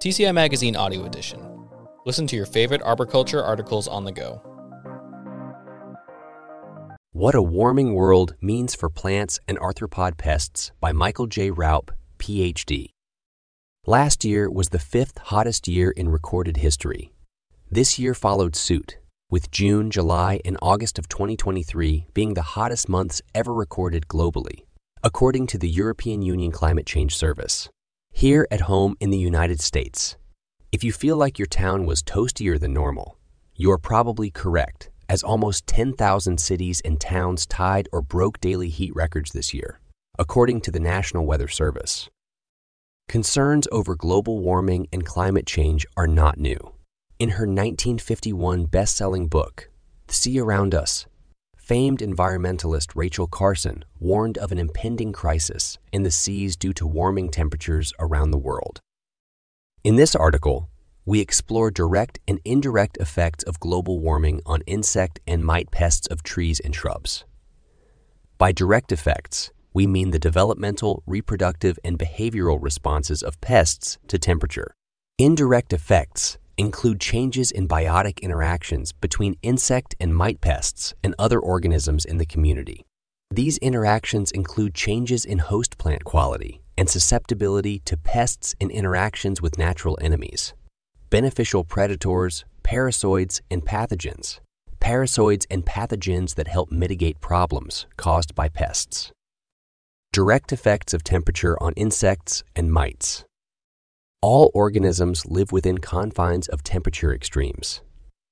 TCI Magazine Audio Edition. Listen to your favorite arboriculture articles on the go. What a Warming World Means for Plants and Arthropod Pests by Michael J. Raupp, PhD. Last year was the fifth hottest year in recorded history. This year followed suit, with June, July, and August of 2023 being the hottest months ever recorded globally, according to the European Union Climate Change Service. Here at home in the United States, if you feel like your town was toastier than normal, you're probably correct, as almost 10,000 cities and towns tied or broke daily heat records this year, according to the National Weather Service. Concerns over global warming and climate change are not new. In her 1951 best selling book, The Sea Around Us famed environmentalist Rachel Carson warned of an impending crisis in the seas due to warming temperatures around the world. In this article, we explore direct and indirect effects of global warming on insect and mite pests of trees and shrubs. By direct effects, we mean the developmental, reproductive, and behavioral responses of pests to temperature. Indirect effects include changes in biotic interactions between insect and mite pests and other organisms in the community. These interactions include changes in host plant quality and susceptibility to pests and interactions with natural enemies, beneficial predators, parasitoids, and pathogens, parasitoids and pathogens that help mitigate problems caused by pests. Direct effects of temperature on insects and mites. All organisms live within confines of temperature extremes.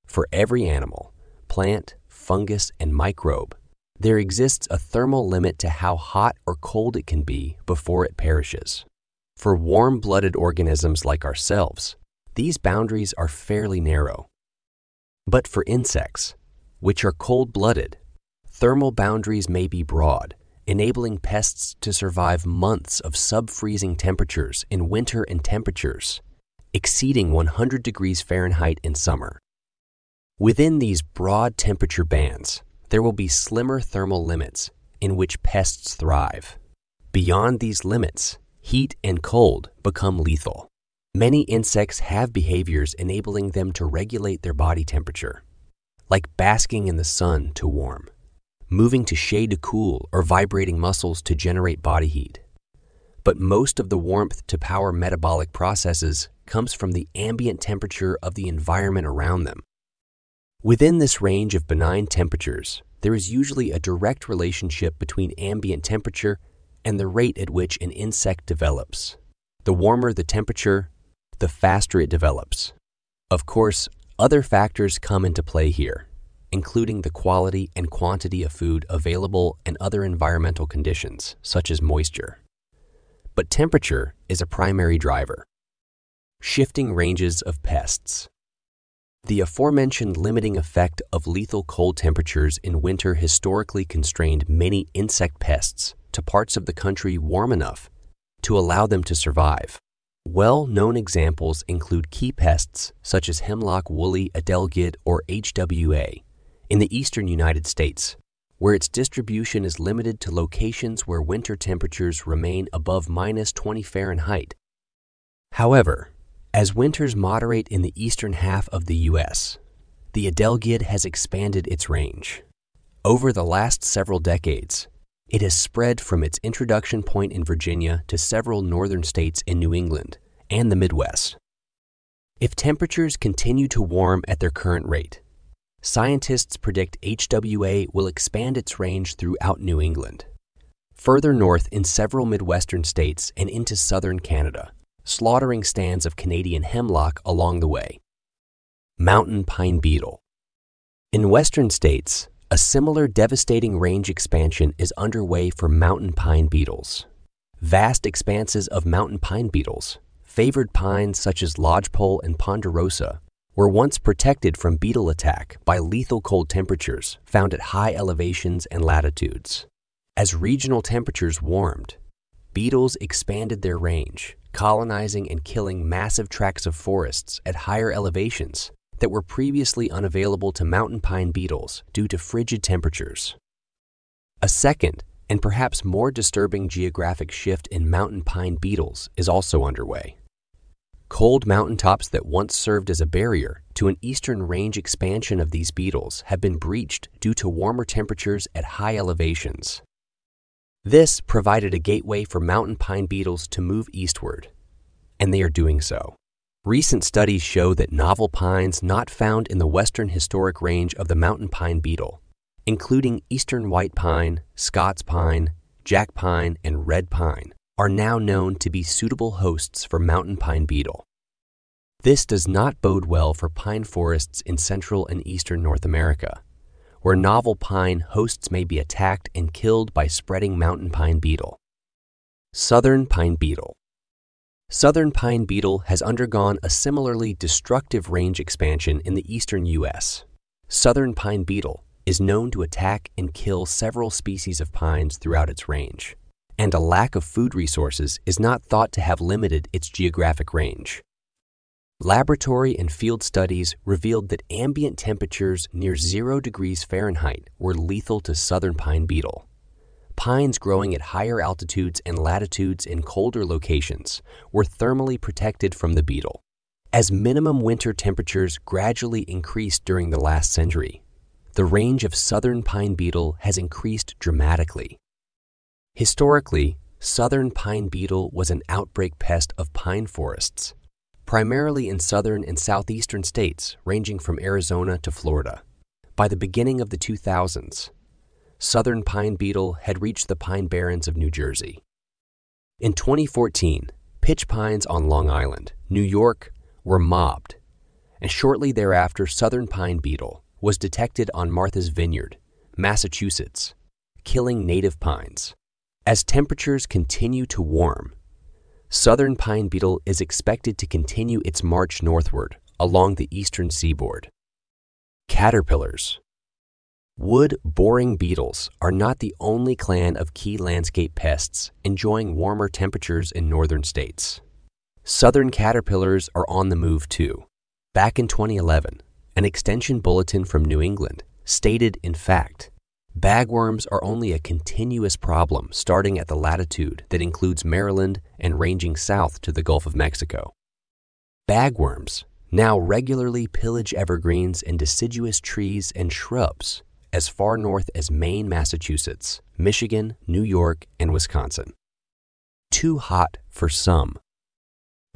For every animal, plant, fungus, and microbe, there exists a thermal limit to how hot or cold it can be before it perishes. For warm blooded organisms like ourselves, these boundaries are fairly narrow. But for insects, which are cold blooded, thermal boundaries may be broad enabling pests to survive months of sub freezing temperatures in winter and temperatures exceeding 100 degrees Fahrenheit in summer. Within these broad temperature bands, there will be slimmer thermal limits in which pests thrive. Beyond these limits, heat and cold become lethal. Many insects have behaviors enabling them to regulate their body temperature, like basking in the sun to warm moving to shade to cool, or vibrating muscles to generate body heat. But most of the warmth to power metabolic processes comes from the ambient temperature of the environment around them. Within this range of benign temperatures, there is usually a direct relationship between ambient temperature and the rate at which an insect develops. The warmer the temperature, the faster it develops. Of course, other factors come into play here, including the quality and quantity of food available and other environmental conditions, such as moisture. But temperature is a primary driver. Shifting ranges of pests. The aforementioned limiting effect of lethal cold temperatures in winter historically constrained many insect pests to parts of the country warm enough to allow them to survive. Well known examples include key pests such as hemlock woolly adelgid or HWA, in the eastern United States, where its distribution is limited to locations where winter temperatures remain above minus 20 Fahrenheit. However, as winters moderate in the eastern half of the U.S., the adelgid has expanded its range. Over the last several decades, it has spread from its introduction point in Virginia to several northern states in New England and the Midwest. If temperatures continue to warm at their current rate, scientists predict HWA will expand its range throughout New England, further north in several Midwestern states and into southern Canada, slaughtering stands of Canadian hemlock along the way. Mountain pine beetle. In western states, a similar devastating range expansion is underway for mountain pine beetles. Vast expanses of mountain pine beetles, favored pines such as lodgepole and ponderosa, were once protected from beetle attack by lethal cold temperatures found at high elevations and latitudes. As regional temperatures warmed, beetles expanded their range, colonizing and killing massive tracts of forests at higher elevations that were previously unavailable to mountain pine beetles due to frigid temperatures. A second, and perhaps more disturbing geographic shift in mountain pine beetles is also underway. Cold mountaintops that once served as a barrier to an eastern range expansion of these beetles have been breached due to warmer temperatures at high elevations. This provided a gateway for mountain pine beetles to move eastward, and they are doing so. Recent studies show that novel pines not found in the western historic range of the mountain pine beetle, including eastern white pine, Scots pine, jack pine, and red pine, are now known to be suitable hosts for mountain pine beetle. This does not bode well for pine forests in central and eastern North America, where novel pine hosts may be attacked and killed by spreading mountain pine beetle. Southern pine beetle. Southern pine beetle has undergone a similarly destructive range expansion in the eastern U.S. Southern pine beetle is known to attack and kill several species of pines throughout its range, and a lack of food resources is not thought to have limited its geographic range. Laboratory and field studies revealed that ambient temperatures near 0 degrees Fahrenheit were lethal to southern pine beetle pines growing at higher altitudes and latitudes in colder locations were thermally protected from the beetle. As minimum winter temperatures gradually increased during the last century, the range of southern pine beetle has increased dramatically. Historically, southern pine beetle was an outbreak pest of pine forests, primarily in southern and southeastern states ranging from Arizona to Florida. By the beginning of the 2000s, southern pine beetle had reached the pine barrens of New Jersey. In 2014, pitch pines on Long Island, New York, were mobbed, and shortly thereafter, southern pine beetle was detected on Martha's Vineyard, Massachusetts, killing native pines. As temperatures continue to warm, southern pine beetle is expected to continue its march northward along the eastern seaboard. Caterpillars Wood boring beetles are not the only clan of key landscape pests enjoying warmer temperatures in northern states. Southern caterpillars are on the move too. Back in 2011, an extension bulletin from New England stated, in fact, bagworms are only a continuous problem starting at the latitude that includes Maryland and ranging south to the Gulf of Mexico. Bagworms now regularly pillage evergreens and deciduous trees and shrubs as far north as Maine, Massachusetts, Michigan, New York, and Wisconsin. Too hot for some.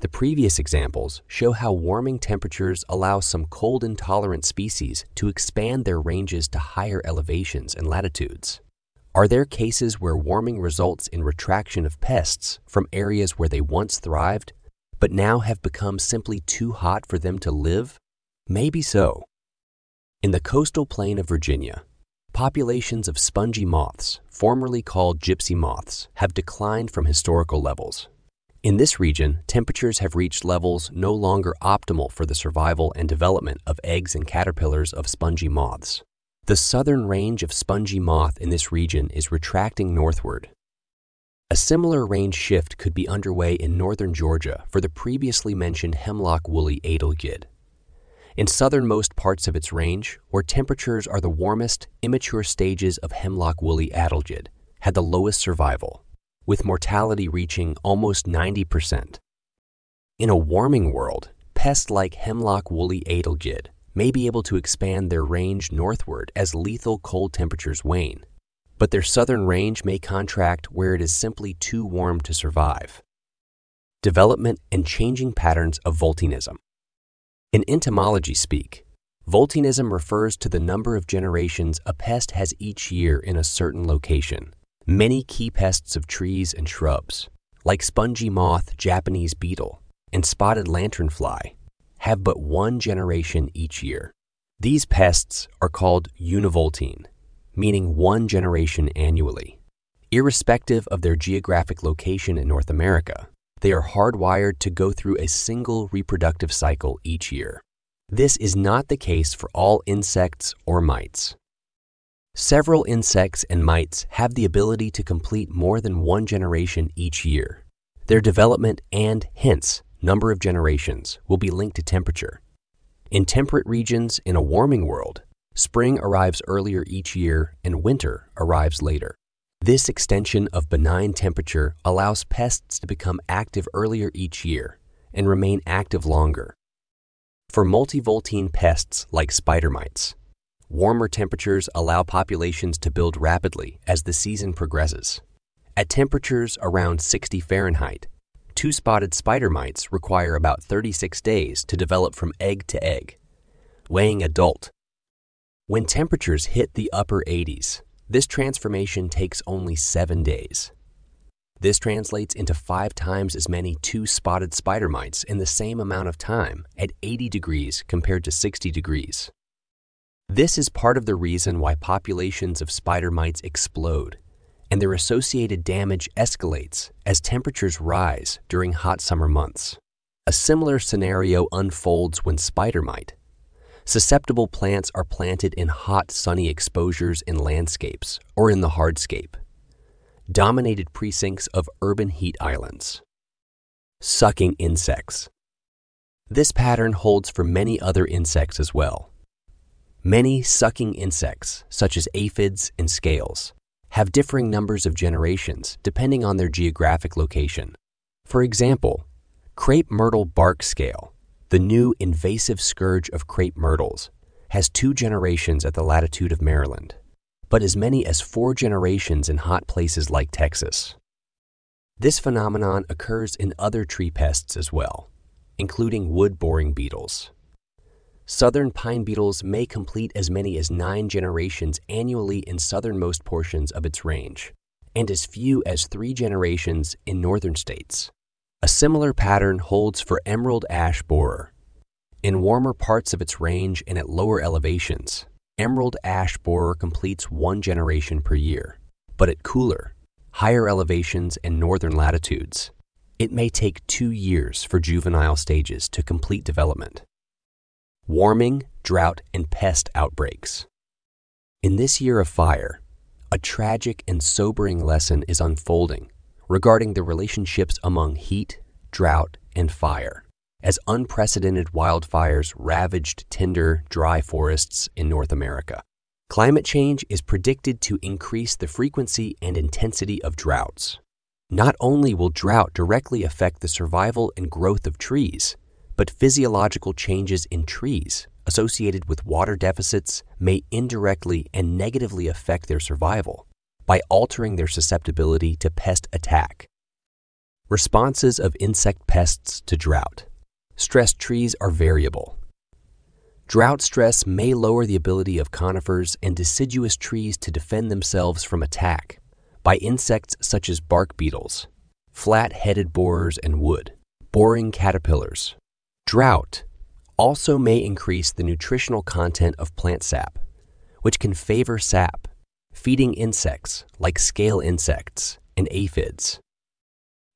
The previous examples show how warming temperatures allow some cold intolerant species to expand their ranges to higher elevations and latitudes. Are there cases where warming results in retraction of pests from areas where they once thrived, but now have become simply too hot for them to live? Maybe so. In the coastal plain of Virginia, populations of spongy moths, formerly called gypsy moths, have declined from historical levels. In this region, temperatures have reached levels no longer optimal for the survival and development of eggs and caterpillars of spongy moths. The southern range of spongy moth in this region is retracting northward. A similar range shift could be underway in northern Georgia for the previously mentioned hemlock woolly adelgid. In southernmost parts of its range, where temperatures are the warmest, immature stages of hemlock woolly adelgid had the lowest survival, with mortality reaching almost 90%. In a warming world, pests like hemlock woolly adelgid may be able to expand their range northward as lethal cold temperatures wane, but their southern range may contract where it is simply too warm to survive. Development and changing patterns of voltinism. In entomology speak, voltinism refers to the number of generations a pest has each year in a certain location. Many key pests of trees and shrubs, like spongy moth, Japanese beetle, and spotted lanternfly, have but one generation each year. These pests are called univoltine, meaning one generation annually. Irrespective of their geographic location in North America, they are hardwired to go through a single reproductive cycle each year. This is not the case for all insects or mites. Several insects and mites have the ability to complete more than one generation each year. Their development and, hence, number of generations will be linked to temperature. In temperate regions in a warming world, spring arrives earlier each year and winter arrives later. This extension of benign temperature allows pests to become active earlier each year and remain active longer. For multivoltine pests like spider mites, warmer temperatures allow populations to build rapidly as the season progresses. At temperatures around 60 Fahrenheit, two spotted spider mites require about 36 days to develop from egg to egg, weighing adult. When temperatures hit the upper 80s, this transformation takes only seven days. This translates into five times as many two spotted spider mites in the same amount of time at 80 degrees compared to 60 degrees. This is part of the reason why populations of spider mites explode and their associated damage escalates as temperatures rise during hot summer months. A similar scenario unfolds when spider mite. Susceptible plants are planted in hot, sunny exposures in landscapes or in the hardscape dominated precincts of urban heat islands. Sucking insects. This pattern holds for many other insects as well. Many sucking insects, such as aphids and scales, have differing numbers of generations depending on their geographic location. For example, crepe myrtle bark scale, the new invasive scourge of crepe myrtles, has two generations at the latitude of Maryland but as many as four generations in hot places like Texas. This phenomenon occurs in other tree pests as well, including wood boring beetles. Southern pine beetles may complete as many as nine generations annually in southernmost portions of its range, and as few as three generations in northern states. A similar pattern holds for emerald ash borer. In warmer parts of its range and at lower elevations, emerald ash borer completes one generation per year, but at cooler, higher elevations and northern latitudes, it may take two years for juvenile stages to complete development. Warming, drought, and pest outbreaks. In this year of fire, a tragic and sobering lesson is unfolding regarding the relationships among heat, drought, and fire as unprecedented wildfires ravaged tender, dry forests in North America. Climate change is predicted to increase the frequency and intensity of droughts. Not only will drought directly affect the survival and growth of trees, but physiological changes in trees associated with water deficits may indirectly and negatively affect their survival by altering their susceptibility to pest attack. Responses of insect pests to drought stressed trees are variable. Drought stress may lower the ability of conifers and deciduous trees to defend themselves from attack by insects such as bark beetles, flat headed borers, and wood, boring caterpillars. Drought also may increase the nutritional content of plant sap, which can favor sap, feeding insects like scale insects and aphids.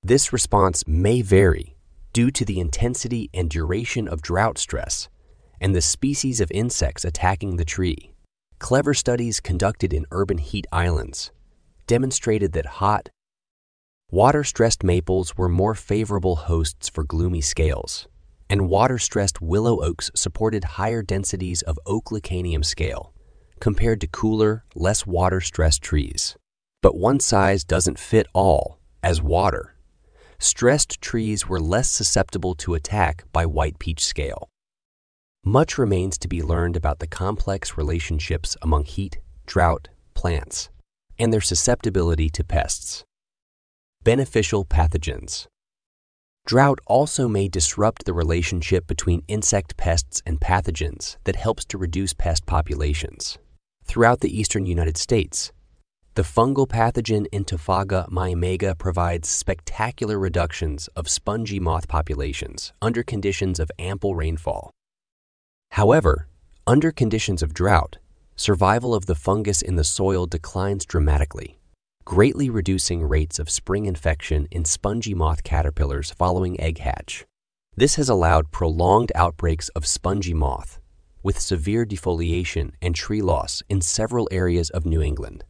This response may vary due to the intensity and duration of drought stress and the species of insects attacking the tree. Clever studies conducted in urban heat islands demonstrated that hot, water stressed maples were more favorable hosts for gloomy scales, and water stressed willow oaks supported higher densities of oak lecanium scale compared to cooler, less water stressed trees. But one size doesn't fit all, as water stressed trees were less susceptible to attack by white peach scale. Much remains to be learned about the complex relationships among heat, drought, plants, and their susceptibility to pests. Beneficial pathogens. Drought also may disrupt the relationship between insect pests and pathogens that helps to reduce pest populations. Throughout the eastern United States, the fungal pathogen Entomophaga maimaiga provides spectacular reductions of spongy moth populations under conditions of ample rainfall. However, under conditions of drought, survival of the fungus in the soil declines dramatically, greatly reducing rates of spring infection in spongy moth caterpillars following egg hatch. This has allowed prolonged outbreaks of spongy moth, with severe defoliation and tree loss in several areas of New England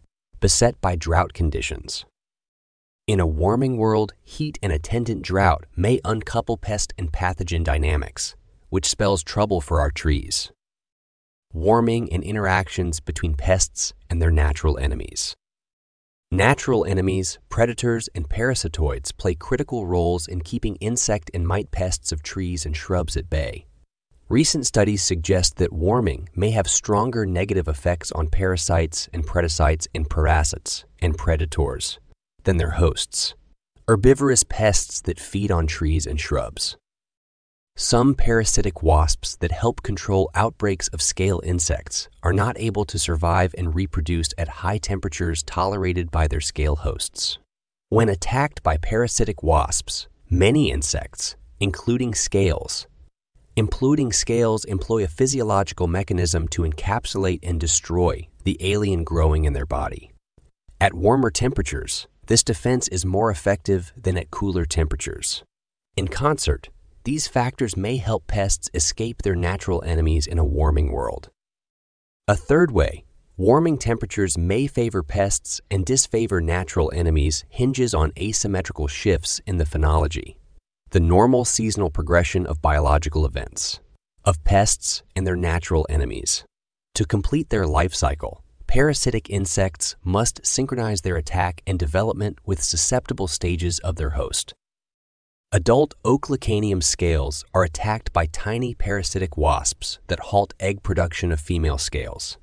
beset by drought conditions. In a warming world, heat and attendant drought may uncouple pest and pathogen dynamics, which spells trouble for our trees. Warming and interactions between pests and their natural enemies. Natural enemies, predators, and parasitoids play critical roles in keeping insect and mite pests of trees and shrubs at bay. Recent studies suggest that warming may have stronger negative effects on parasites and predacites and parasites and predators than their hosts, herbivorous pests that feed on trees and shrubs. Some parasitic wasps that help control outbreaks of scale insects are not able to survive and reproduce at high temperatures tolerated by their scale hosts. When attacked by parasitic wasps, many insects, including scales, Imploding scales employ a physiological mechanism to encapsulate and destroy the alien growing in their body. At warmer temperatures, this defense is more effective than at cooler temperatures. In concert, these factors may help pests escape their natural enemies in a warming world. A third way, warming temperatures may favor pests and disfavor natural enemies hinges on asymmetrical shifts in the phenology the normal seasonal progression of biological events, of pests and their natural enemies. To complete their life cycle, parasitic insects must synchronize their attack and development with susceptible stages of their host. Adult oak lecanium scales are attacked by tiny parasitic wasps that halt egg production of female scales.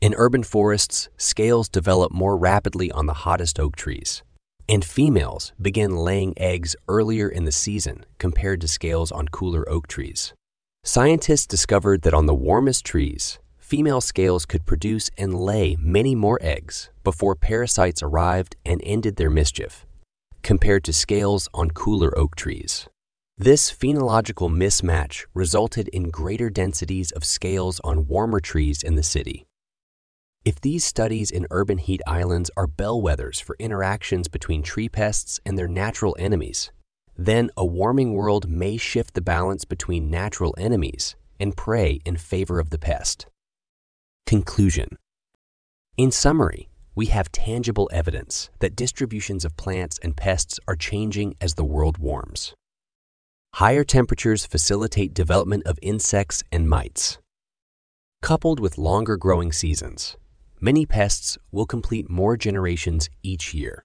In urban forests, scales develop more rapidly on the hottest oak trees and females begin laying eggs earlier in the season compared to scales on cooler oak trees. Scientists discovered that on the warmest trees, female scales could produce and lay many more eggs before parasites arrived and ended their mischief, compared to scales on cooler oak trees. This phenological mismatch resulted in greater densities of scales on warmer trees in the city. If these studies in urban heat islands are bellwethers for interactions between tree pests and their natural enemies, then a warming world may shift the balance between natural enemies and prey in favor of the pest. Conclusion In summary, we have tangible evidence that distributions of plants and pests are changing as the world warms. Higher temperatures facilitate development of insects and mites. Coupled with longer growing seasons, many pests will complete more generations each year.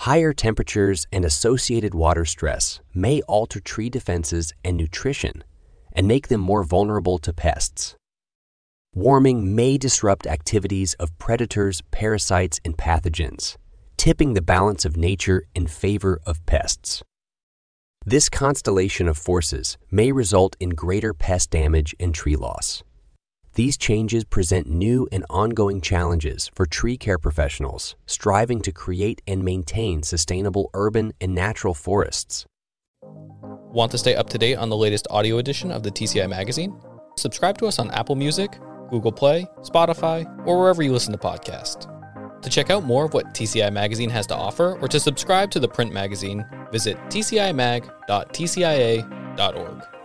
Higher temperatures and associated water stress may alter tree defenses and nutrition and make them more vulnerable to pests. Warming may disrupt activities of predators, parasites, and pathogens, tipping the balance of nature in favor of pests. This constellation of forces may result in greater pest damage and tree loss. These changes present new and ongoing challenges for tree care professionals striving to create and maintain sustainable urban and natural forests. Want to stay up to date on the latest audio edition of the TCI Magazine? Subscribe to us on Apple Music, Google Play, Spotify, or wherever you listen to podcasts. To check out more of what TCI Magazine has to offer or to subscribe to the print magazine, visit tcimag.tcia.org.